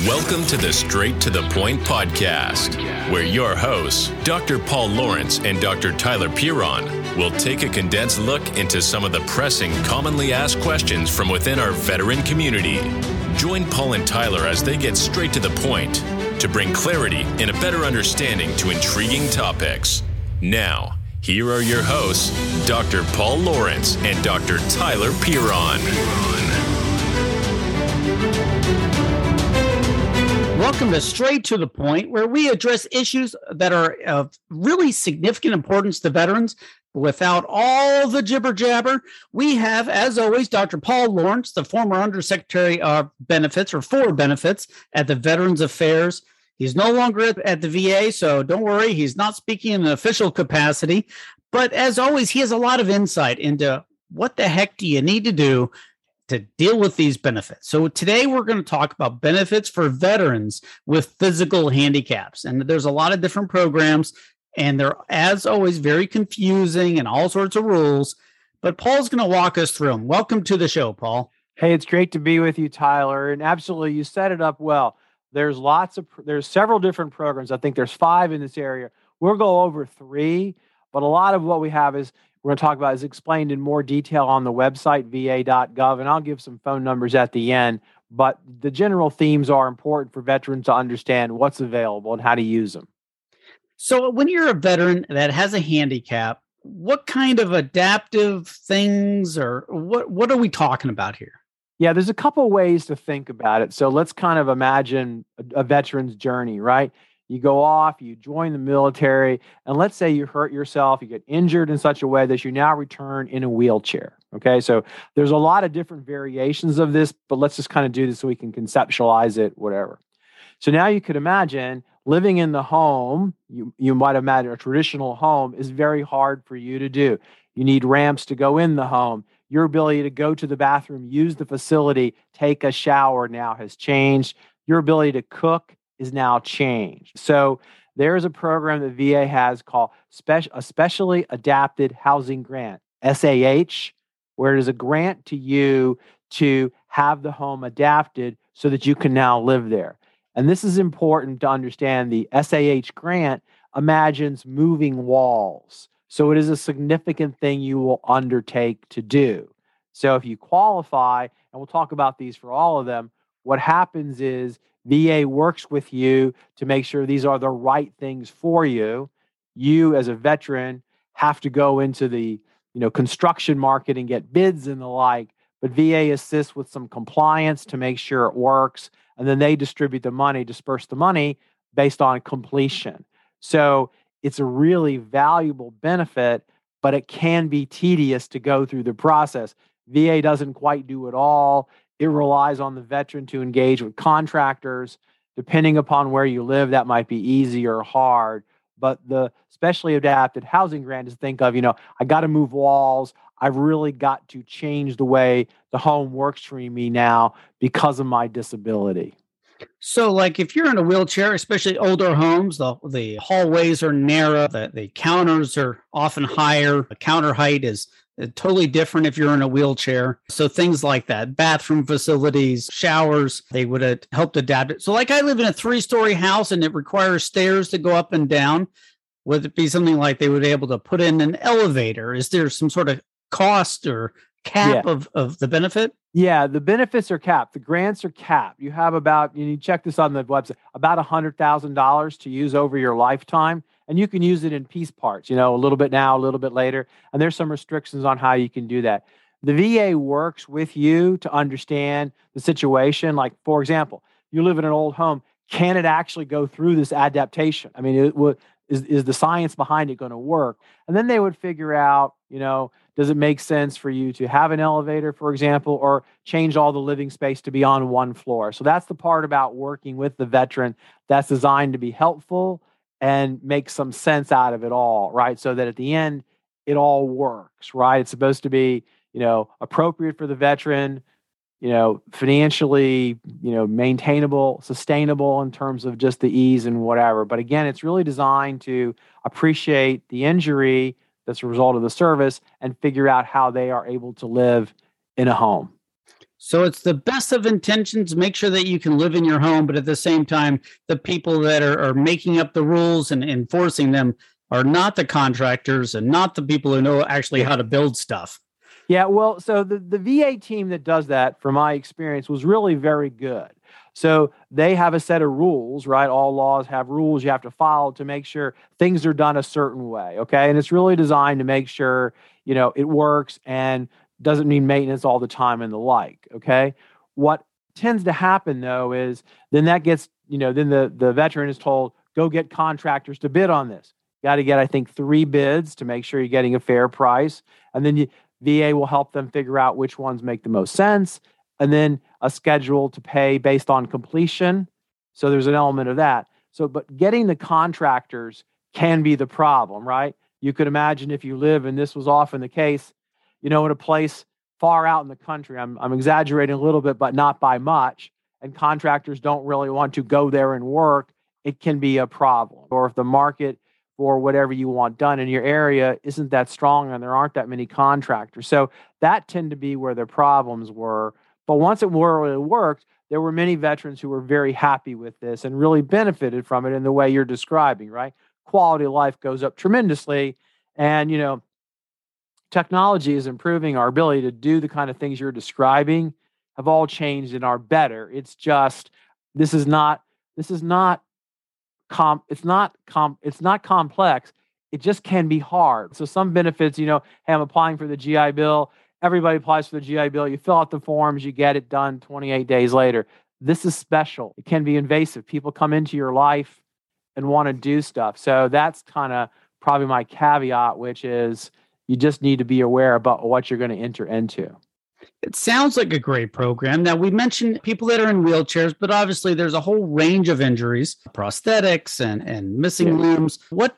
Welcome to the Straight to the Point podcast, where your hosts, Dr. Paul Lawrence and Dr. Tyler Piron, will take a condensed look into some of the pressing, commonly asked questions from within our veteran community. Join Paul and Tyler as they get straight to the point to bring clarity and a better understanding to intriguing topics. Now, here are your hosts, Dr. Paul Lawrence and Dr. Tyler Piron. Welcome to Straight to the Point, where we address issues that are of really significant importance to veterans without all the jibber jabber. We have, as always, Dr. Paul Lawrence, the former Undersecretary of Benefits or for Benefits at the Veterans Affairs. He's no longer at, the VA, so don't worry, he's not speaking in an official capacity. But as always, he has a lot of insight into what the heck do you need to do to deal with these benefits. So today we're going to talk about benefits for veterans with physical handicaps. And there's a lot of different programs and they're as always very confusing and all sorts of rules, but Paul's going to walk us through them. Welcome to the show, Paul. Hey, it's great to be with you, Tyler. And absolutely you set it up well. There's lots of there's several different programs. I think there's 5 in this area. We'll go over 3, but a lot of what we have is we're going to talk about is explained in more detail on the website, va.gov, and I'll give some phone numbers at the end. But the general themes are important for veterans to understand what's available and how to use them. So, when you're a veteran that has a handicap, what kind of adaptive things or what, what are we talking about here? Yeah, there's a couple ways to think about it. So, let's kind of imagine a, a veteran's journey, right? You go off, you join the military, and let's say you hurt yourself, you get injured in such a way that you now return in a wheelchair. Okay, so there's a lot of different variations of this, but let's just kind of do this so we can conceptualize it, whatever. So now you could imagine living in the home, you, you might imagine a traditional home is very hard for you to do. You need ramps to go in the home. Your ability to go to the bathroom, use the facility, take a shower now has changed. Your ability to cook is now changed. So there is a program that VA has called Spe- a Specially Adapted Housing Grant, SAH, where it is a grant to you to have the home adapted so that you can now live there. And this is important to understand. The SAH grant imagines moving walls. So it is a significant thing you will undertake to do. So if you qualify, and we'll talk about these for all of them, what happens is VA works with you to make sure these are the right things for you. You, as a veteran, have to go into the you know construction market and get bids and the like. But VA assists with some compliance to make sure it works, and then they distribute the money, disperse the money based on completion. So it's a really valuable benefit, but it can be tedious to go through the process. VA doesn't quite do it all. It relies on the veteran to engage with contractors. Depending upon where you live, that might be easy or hard. But the specially adapted housing grant is think of, you know, I got to move walls. I've really got to change the way the home works for me now because of my disability. So, like if you're in a wheelchair, especially older homes, the the hallways are narrow, the, the counters are often higher, the counter height is Uh, totally different if you're in a wheelchair. So things like that, bathroom facilities, showers, they would have helped adapt it. So like I live in a three story house and it requires stairs to go up and down. Would it be something like they would be able to put in an elevator? Is there some sort of cost or cap yeah. of, of the benefit? Yeah, the benefits are capped. The grants are capped. You have about, you need to check this on the website, about $100,000 to use over your lifetime and you can use it in piece parts, you know, a little bit now, a little bit later. And there's some restrictions on how you can do that. The VA works with you to understand the situation. Like, for example, you live in an old home. Can it actually go through this adaptation? I mean, it, is, is the science behind it going to work? And then they would figure out, you know, does it make sense for you to have an elevator, for example, or change all the living space to be on one floor? So that's the part about working with the veteran that's designed to be helpful and make some sense out of it all, right? So that at the end, it all works, right? It's supposed to be, you know, appropriate for the veteran, you know, financially, you know, maintainable, sustainable in terms of just the ease and whatever. But again, it's really designed to appreciate the injury that's a result of the service and figure out how they are able to live in a home. So it's the best of intentions. Make sure that you can live in your home, but at the same time, the people that are, are making up the rules and enforcing them are not the contractors and not the people who know actually how to build stuff. Yeah, well, so the, the VA team that does that, from my experience, was really very good. So they have a set of rules, right? All laws have rules you have to follow to make sure things are done a certain way. Okay. And it's really designed to make sure, you know, it works and doesn't need maintenance all the time and the like. Okay. What tends to happen though is then that gets, you know, then the, the veteran is told, go get contractors to bid on this. Got to get, I think, three bids to make sure you're getting a fair price. And then you, VA will help them figure out which ones make the most sense. And then a schedule to pay based on completion. So there's an element of that. So, but getting the contractors can be the problem, right? You could imagine if you live, and this was often the case, you know, in a place far out in the country. I'm, I'm exaggerating a little bit, but not by much. And contractors don't really want to go there and work. It can be a problem. Or if the market for whatever you want done in your area isn't that strong and there aren't that many contractors. So that tend to be where the problems were. But once it really worked, there were many veterans who were very happy with this and really benefited from it in the way you're describing, right? Quality of life goes up tremendously. And, you know, technology is improving our ability to do the kind of things you're describing have all changed and are better. It's just this is not this is not com it's not com it's not complex. It just can be hard. So some benefits you know hey i'm applying for the gi bill. Everybody applies for the gi bill. You fill out the forms you get it done 28 days later. This is special. It can be invasive. People come into your life and want to do stuff. So that's kind of probably my caveat which is you just need to be aware about what you're going to enter into. It sounds like a great program. Now, we mentioned people that are in wheelchairs, but obviously there's a whole range of injuries, prosthetics and, and missing yeah. limbs. What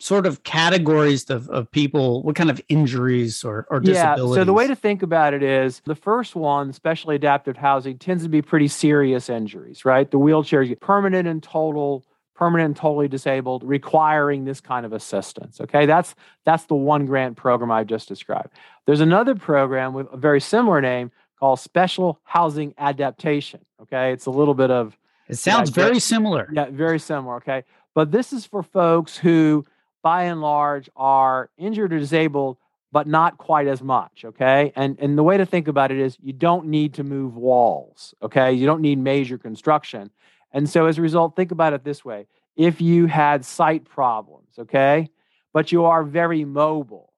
sort of categories of, of people, what kind of injuries or, or disabilities? Yeah, so the way to think about it is the first one, specially adaptive housing, tends to be pretty serious injuries, right? The wheelchairs, permanent and total permanent and totally disabled requiring this kind of assistance okay? That's that's the one grant program i just described. There's another program with a very similar name called special housing adaptation okay? It's a little bit of it sounds yeah, very similar. Yeah very similar okay? But this is for folks who by and large are injured or disabled but not quite as much okay? And and the way to think about it is you don't need to move walls okay? You don't need major construction and so as a result, think about it this way if you had sight problems, okay, but you are very mobile,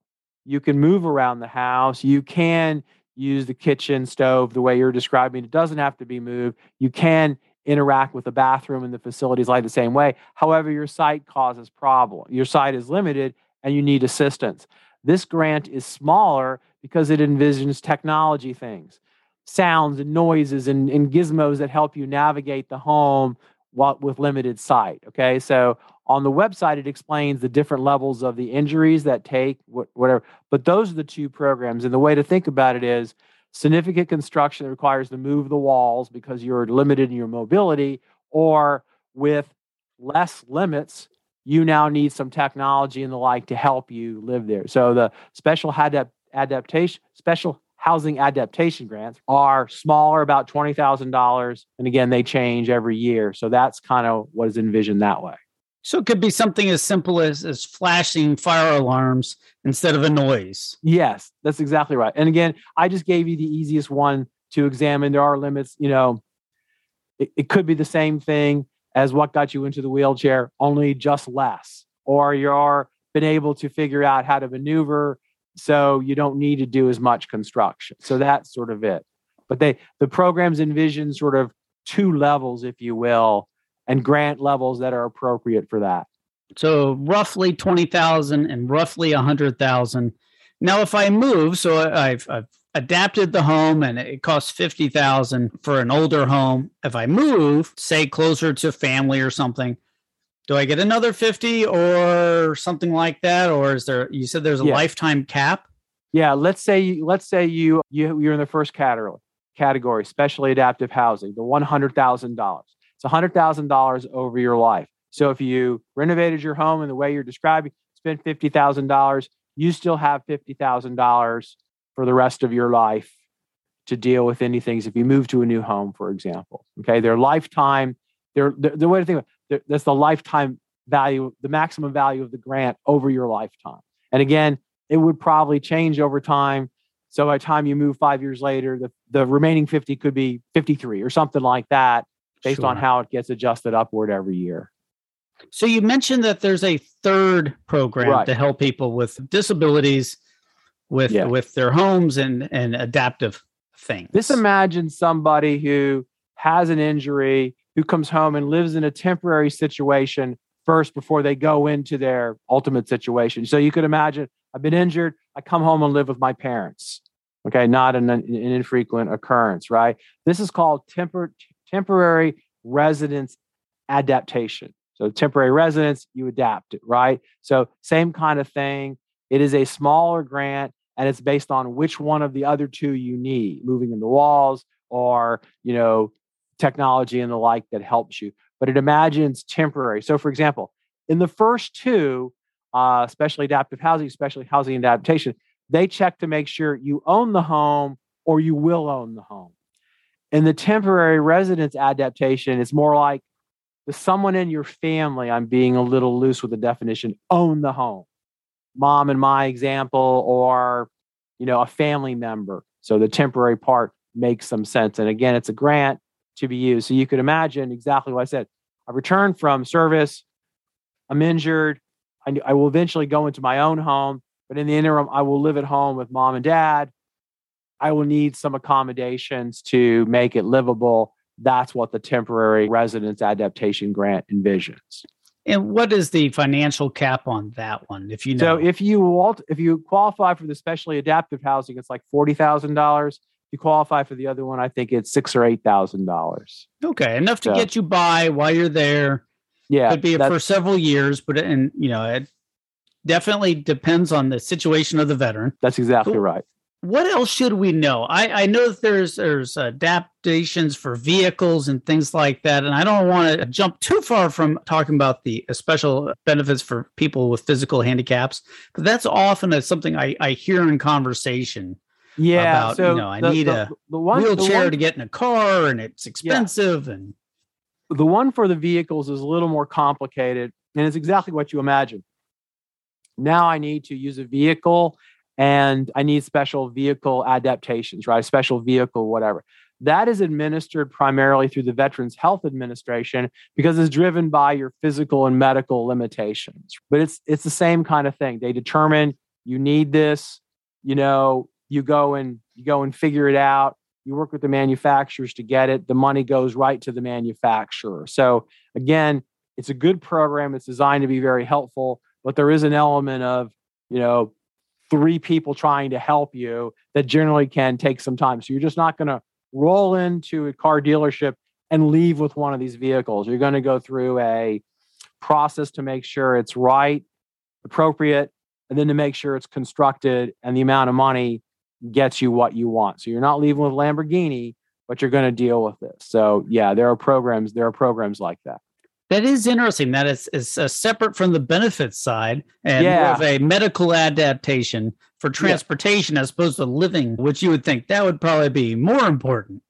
you can move around the house, you can use the kitchen stove the way you're describing. It doesn't have to be moved. You can interact with the bathroom and the facilities like the same way. However, your sight causes problem. Your sight is limited and you need assistance. This grant is smaller because it envisions technology things sounds and noises and, and gizmos that help you navigate the home while, with limited sight. Okay, so on the website it explains the different levels of the injuries that take whatever. But those are the two programs, and the way to think about it is significant construction that requires to move the walls because you're limited in your mobility, or with less limits you now need some technology and the like to help you live there. So the special adapt- adaptation, special housing adaptation grants are smaller, about $20,000. And again, they change every year. So that's kind of what is envisioned that way. So it could be something as simple as, as flashing fire alarms instead of a noise. Yes, that's exactly right. And again, I just gave you the easiest one to examine. There are limits, you know, it, it could be the same thing as what got you into the wheelchair, only just less. Or you're been able to figure out how to maneuver so you don't need to do as much construction. So that's sort of it. But they the programs envision sort of two levels if you will and grant levels that are appropriate for that. So roughly 20,000 and roughly 100,000 now if i move so i've, I've adapted the home and it costs 50,000 for an older home. If i move say closer to family or something do I get another 50 or something like that? Or is there, you said there's a yeah. lifetime cap? Yeah. Let's say, let's say you, you, you're in the first category, category, specially adaptive housing, the $100,000. It's $100,000 over your life. So if you renovated your home in the way you're describing, spent $50,000, you still have $50,000 for the rest of your life to deal with anything if you move to a new home, for example. Okay, their lifetime, their, their the way to think about it, that's the lifetime value, the maximum value of the grant over your lifetime. And again, it would probably change over time. So by the time you move five years later, the, the remaining 50 could be 53 or something like that, based sure. on how it gets adjusted upward every year. So you mentioned that there's a third program right. to help people with disabilities with yeah. with their homes and and adaptive things. This imagine somebody who has an injury, who comes home and lives in a temporary situation first before they go into their ultimate situation. So you could imagine I've been injured, I come home and live with my parents. Okay, not an, an infrequent occurrence, right? This is called tempor- temporary residence adaptation. So temporary residence, you adapt it, right? So same kind of thing. It is a smaller grant and it's based on which one of the other two you need, moving in the walls or, you know, technology and the like that helps you. But it imagines temporary. So for example, in the first two, uh, especially adaptive housing, especially housing adaptation, they check to make sure you own the home or you will own the home. In the temporary residence adaptation, it's more like does someone in your family, I'm being a little loose with the definition, own the home? Mom in my example, or you know, a family member. So the temporary part makes some sense. And again, it's a grant to be used. So you could imagine exactly what I said. I returned from service, I'm injured. I, I will eventually go into my own home, but in the interim, I will live at home with mom and dad. I will need some accommodations to make it livable that's what the temporary residence adaptation grant envisions. And what is the financial cap on that one? If you know, so if you if you qualify for the specially adaptive housing, it's like forty thousand dollars. You qualify for the other one, I think it's six or eight thousand dollars. Okay, enough to so, get you by while you're there. Yeah, could be for several years, but and you know it definitely depends on the situation of the veteran. That's exactly right what else should we know? I, I know that there's there's adaptations for vehicles and things like that, and I don't want to jump too far from talking about the special benefits for people with physical handicaps, but that's often a, something I, I hear in conversation. Yeah, about, so you know, I the, need the, a the one, wheelchair one, to get in a car, and it's expensive, yeah. and the one for the vehicles is a little more complicated, and it's exactly what you imagine. Now I need to use a vehicle and I need special vehicle adaptations, right? Special vehicle, whatever. That is administered primarily through the Veterans Health Administration because it's driven by your physical and medical limitations. But it's it's the same kind of thing. They determine you need this, you know, you go and you go and figure it out. You work with the manufacturers to get it. The money goes right to the manufacturer. So again, it's a good program. It's designed to be very helpful, but there is an element of, you know, three people trying to help you that generally can take some time. So you're just not going to roll into a car dealership and leave with one of these vehicles. You're going to go through a process to make sure it's right, appropriate, and then to make sure it's constructed and the amount of money gets you what you want. So you're not leaving with Lamborghini, but you're going to deal with this. So yeah, there are programs, there are programs like that. That is interesting. That is, is uh, separate from the benefits side and yeah. more of a medical adaptation for transportation yeah. as opposed to living, which you would think that would probably be more important.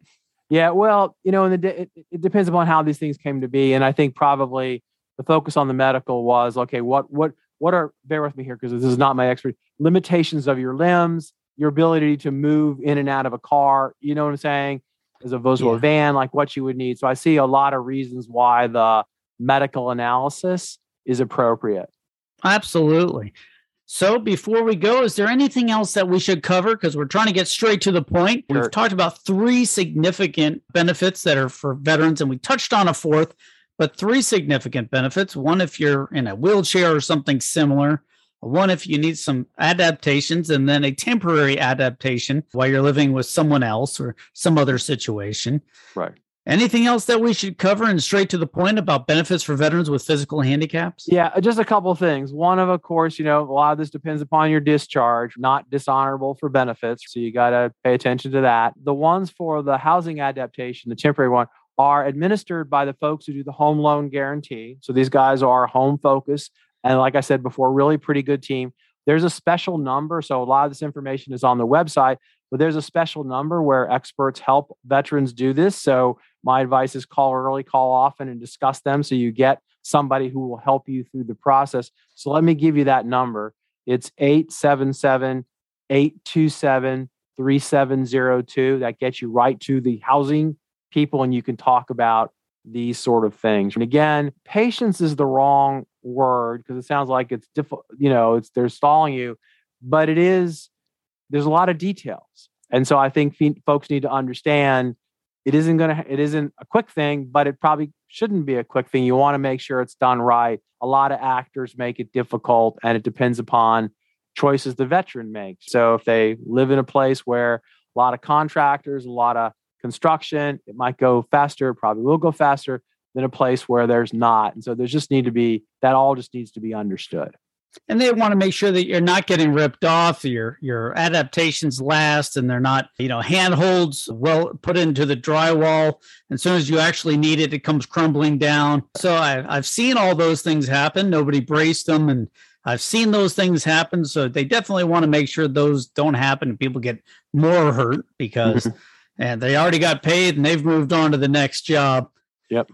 Yeah, well, you know, and it, it depends upon how these things came to be, and I think probably the focus on the medical was okay. What what what are bear with me here because this is not my expert limitations of your limbs, your ability to move in and out of a car. You know what I'm saying? As opposed to yeah. a van, like what you would need. So I see a lot of reasons why the medical analysis is appropriate. Absolutely. So before we go, is there anything else that we should cover? Because we're trying to get straight to the point. Sure. We've talked about three significant benefits that are for veterans, and we touched on a fourth, but three significant benefits. One, if you're in a wheelchair or something similar, one, if you need some adaptations, and then a temporary adaptation while you're living with someone else or some other situation. Right. Anything else that we should cover and straight to the point about benefits for veterans with physical handicaps? Yeah, uh, just a couple things. One of, of course, you know, a lot of this depends upon your discharge, not dishonorable for benefits. So you got to pay attention to that. The ones for the housing adaptation, the temporary one, are administered by the folks who do the home loan guarantee. So these guys are home focused. And like I said before, really pretty good team. There's a special number. So a lot of this information is on the website but there's a special number where experts help veterans do this. So my advice is call early, call often, and discuss them so you get somebody who will help you through the process. So let me give you that number. It's 877 827 3702. That gets you right to the housing people, and you can talk about these sort of things. And again, patience is the wrong word because it sounds like it's difficult, you know, it's they're stalling you, but it is, there's a lot of details. And so I think folks need to understand it isn't going to, it isn't a quick thing, but it probably shouldn't be a quick thing. You want to make sure it's done right. A lot of actors make it difficult and it depends upon choices the veteran makes. So if they live in a place where a lot of contractors, a lot of construction, it might go faster, probably will go faster than a place where there's not. And so there's just need to be that all just needs to be understood. And they want to make sure that you're not getting ripped off, your your adaptations last and they're not, you know, handholds well put into the drywall. As soon as you actually need it, it comes crumbling down. So I, I've seen all those things happen. Nobody braced them and I've seen those things happen. So they definitely want to make sure those don't happen and people get more hurt because mm-hmm. and they already got paid and they've moved on to the next job. Yep.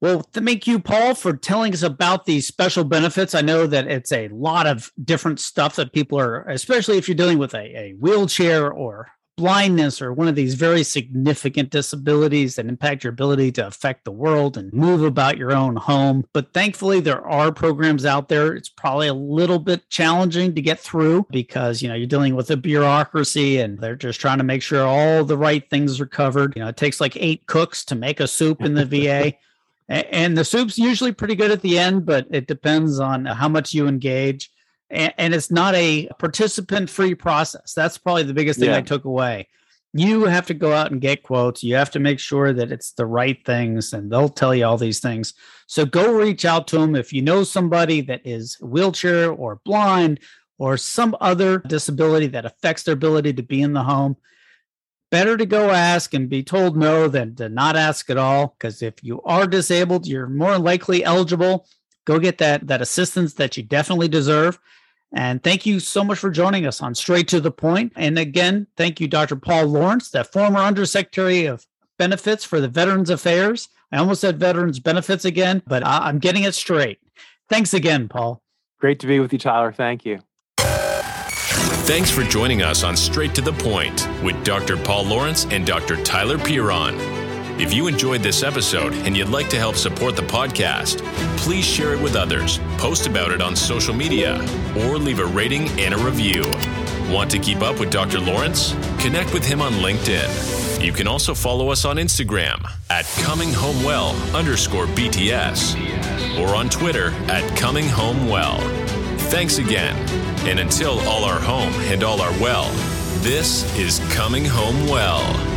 Well, thank you, Paul, for telling us about these special benefits. I know that it's a lot of different stuff that people are, especially if you're dealing with a, a wheelchair or blindness or one of these very significant disabilities that impact your ability to affect the world and move about your own home. But thankfully, there are programs out there. It's probably a little bit challenging to get through because, you know, you're dealing with a bureaucracy and they're just trying to make sure all the right things are covered. You know, it takes like eight cooks to make a soup in the VA. And the soup's usually pretty good at the end, but it depends on how much you engage and, it's not a participant free process. That's probably the biggest thing yeah. I took away. You have to go out and get quotes. You have to make sure that it's the right things, and they'll tell you all these things. So go reach out to them if you know somebody that is wheelchair or blind or some other disability that affects their ability to be in the home. Better to go ask and be told no than to not ask at all. Because if you are disabled, you're more likely eligible. Go get that that assistance that you definitely deserve. And thank you so much for joining us on Straight to the Point. And again, thank you, Dr. Paul Lawrence, the former Undersecretary of Benefits for the Veterans Affairs. I almost said Veterans Benefits again, but I'm getting it straight. Thanks again, Paul. Great to be with you, Tyler. Thank you. Thanks for joining us on Straight to the Point with Dr. Paul Lawrence and Dr. Tyler Piron. If you enjoyed this episode and you'd like to help support the podcast, please share it with others, post about it on social media, or leave a rating and a review. Want to keep up with Dr. Lawrence? Connect with him on LinkedIn. You can also follow us on Instagram at ComingHomeWell underscore BTS or on Twitter at ComingHomeWell. Thanks again. And until all are home and all are well, this is Coming Home Well.